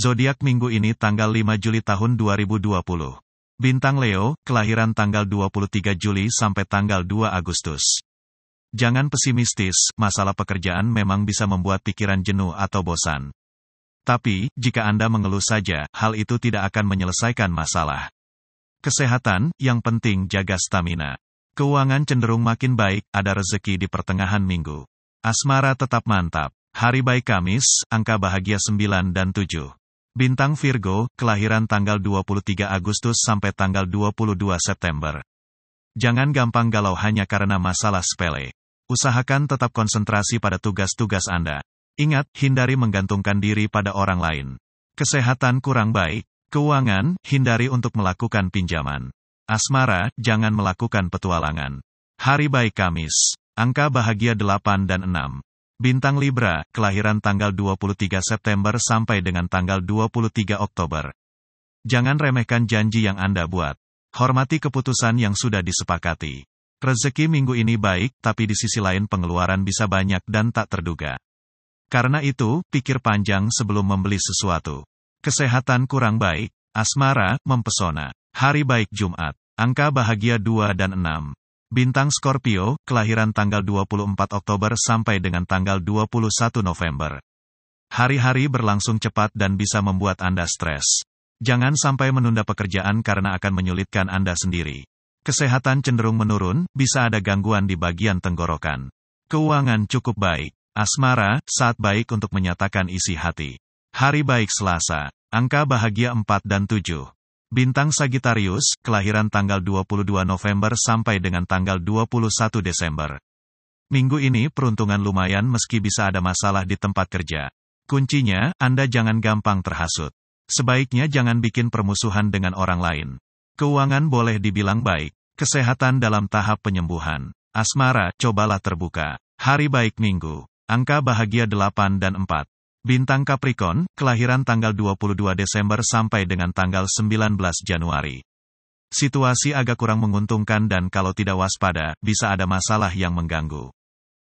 Zodiak minggu ini tanggal 5 Juli tahun 2020. Bintang Leo, kelahiran tanggal 23 Juli sampai tanggal 2 Agustus. Jangan pesimistis, masalah pekerjaan memang bisa membuat pikiran jenuh atau bosan. Tapi, jika Anda mengeluh saja, hal itu tidak akan menyelesaikan masalah. Kesehatan, yang penting jaga stamina. Keuangan cenderung makin baik, ada rezeki di pertengahan minggu. Asmara tetap mantap. Hari baik Kamis, angka bahagia 9 dan 7. Bintang Virgo, kelahiran tanggal 23 Agustus sampai tanggal 22 September. Jangan gampang galau hanya karena masalah sepele. Usahakan tetap konsentrasi pada tugas-tugas Anda. Ingat, hindari menggantungkan diri pada orang lain. Kesehatan kurang baik, Keuangan, hindari untuk melakukan pinjaman. Asmara, jangan melakukan petualangan. Hari baik Kamis. Angka bahagia 8 dan 6. Bintang Libra, kelahiran tanggal 23 September sampai dengan tanggal 23 Oktober. Jangan remehkan janji yang Anda buat. Hormati keputusan yang sudah disepakati. Rezeki minggu ini baik, tapi di sisi lain pengeluaran bisa banyak dan tak terduga. Karena itu, pikir panjang sebelum membeli sesuatu. Kesehatan kurang baik, asmara, mempesona. Hari baik Jumat, angka bahagia 2 dan 6. Bintang Scorpio, kelahiran tanggal 24 Oktober sampai dengan tanggal 21 November. Hari-hari berlangsung cepat dan bisa membuat Anda stres. Jangan sampai menunda pekerjaan karena akan menyulitkan Anda sendiri. Kesehatan cenderung menurun, bisa ada gangguan di bagian tenggorokan. Keuangan cukup baik. Asmara, saat baik untuk menyatakan isi hati. Hari baik Selasa, angka bahagia 4 dan 7. Bintang Sagittarius, kelahiran tanggal 22 November sampai dengan tanggal 21 Desember. Minggu ini peruntungan lumayan meski bisa ada masalah di tempat kerja. Kuncinya, Anda jangan gampang terhasut. Sebaiknya jangan bikin permusuhan dengan orang lain. Keuangan boleh dibilang baik. Kesehatan dalam tahap penyembuhan. Asmara, cobalah terbuka. Hari baik minggu. Angka bahagia 8 dan 4. Bintang Capricorn, kelahiran tanggal 22 Desember sampai dengan tanggal 19 Januari. Situasi agak kurang menguntungkan dan kalau tidak waspada, bisa ada masalah yang mengganggu.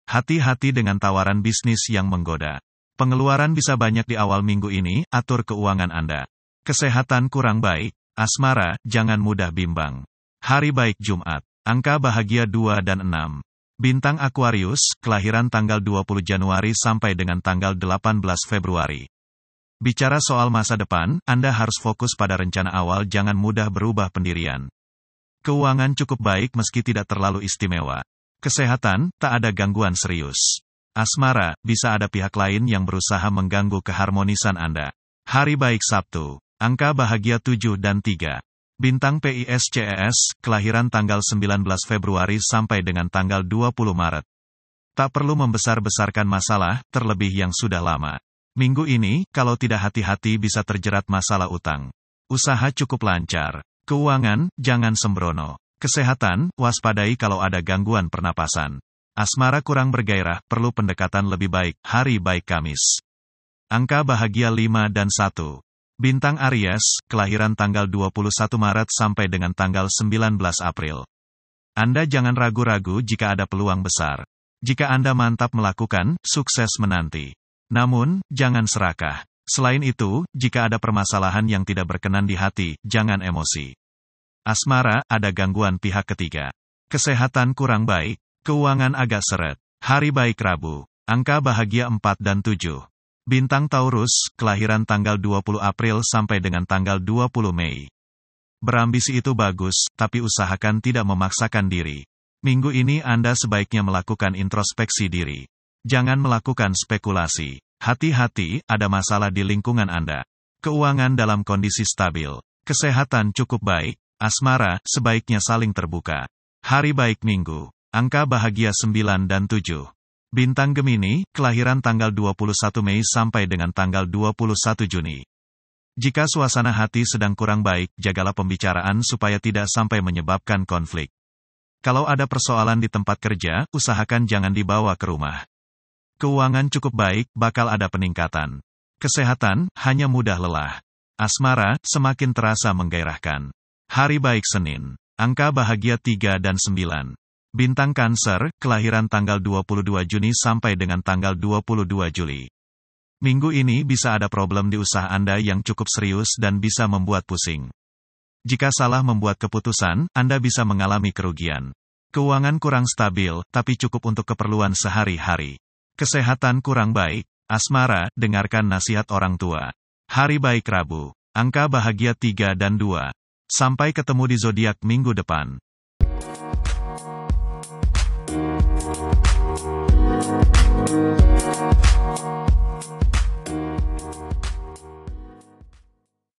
Hati-hati dengan tawaran bisnis yang menggoda. Pengeluaran bisa banyak di awal minggu ini, atur keuangan Anda. Kesehatan kurang baik, asmara, jangan mudah bimbang. Hari baik Jumat, angka bahagia 2 dan 6. Bintang Aquarius, kelahiran tanggal 20 Januari sampai dengan tanggal 18 Februari. Bicara soal masa depan, Anda harus fokus pada rencana awal jangan mudah berubah pendirian. Keuangan cukup baik meski tidak terlalu istimewa. Kesehatan, tak ada gangguan serius. Asmara, bisa ada pihak lain yang berusaha mengganggu keharmonisan Anda. Hari baik Sabtu, angka bahagia 7 dan 3. Bintang PISCES, kelahiran tanggal 19 Februari sampai dengan tanggal 20 Maret. Tak perlu membesar-besarkan masalah, terlebih yang sudah lama. Minggu ini, kalau tidak hati-hati bisa terjerat masalah utang. Usaha cukup lancar. Keuangan, jangan sembrono. Kesehatan, waspadai kalau ada gangguan pernapasan. Asmara kurang bergairah, perlu pendekatan lebih baik. Hari baik Kamis. Angka bahagia 5 dan 1. Bintang Aries, kelahiran tanggal 21 Maret sampai dengan tanggal 19 April. Anda jangan ragu-ragu jika ada peluang besar. Jika Anda mantap melakukan, sukses menanti. Namun, jangan serakah. Selain itu, jika ada permasalahan yang tidak berkenan di hati, jangan emosi. Asmara, ada gangguan pihak ketiga. Kesehatan kurang baik, keuangan agak seret. Hari baik Rabu, angka bahagia 4 dan 7. Bintang Taurus, kelahiran tanggal 20 April sampai dengan tanggal 20 Mei. Berambisi itu bagus, tapi usahakan tidak memaksakan diri. Minggu ini Anda sebaiknya melakukan introspeksi diri. Jangan melakukan spekulasi. Hati-hati, ada masalah di lingkungan Anda. Keuangan dalam kondisi stabil. Kesehatan cukup baik. Asmara, sebaiknya saling terbuka. Hari baik minggu. Angka bahagia 9 dan 7. Bintang Gemini, kelahiran tanggal 21 Mei sampai dengan tanggal 21 Juni. Jika suasana hati sedang kurang baik, jagalah pembicaraan supaya tidak sampai menyebabkan konflik. Kalau ada persoalan di tempat kerja, usahakan jangan dibawa ke rumah. Keuangan cukup baik, bakal ada peningkatan. Kesehatan, hanya mudah lelah. Asmara, semakin terasa menggairahkan. Hari baik Senin. Angka bahagia 3 dan 9. Bintang Cancer, kelahiran tanggal 22 Juni sampai dengan tanggal 22 Juli. Minggu ini bisa ada problem di usaha Anda yang cukup serius dan bisa membuat pusing. Jika salah membuat keputusan, Anda bisa mengalami kerugian. Keuangan kurang stabil, tapi cukup untuk keperluan sehari-hari. Kesehatan kurang baik, asmara, dengarkan nasihat orang tua. Hari baik Rabu, angka bahagia 3 dan 2. Sampai ketemu di zodiak minggu depan. Thank you.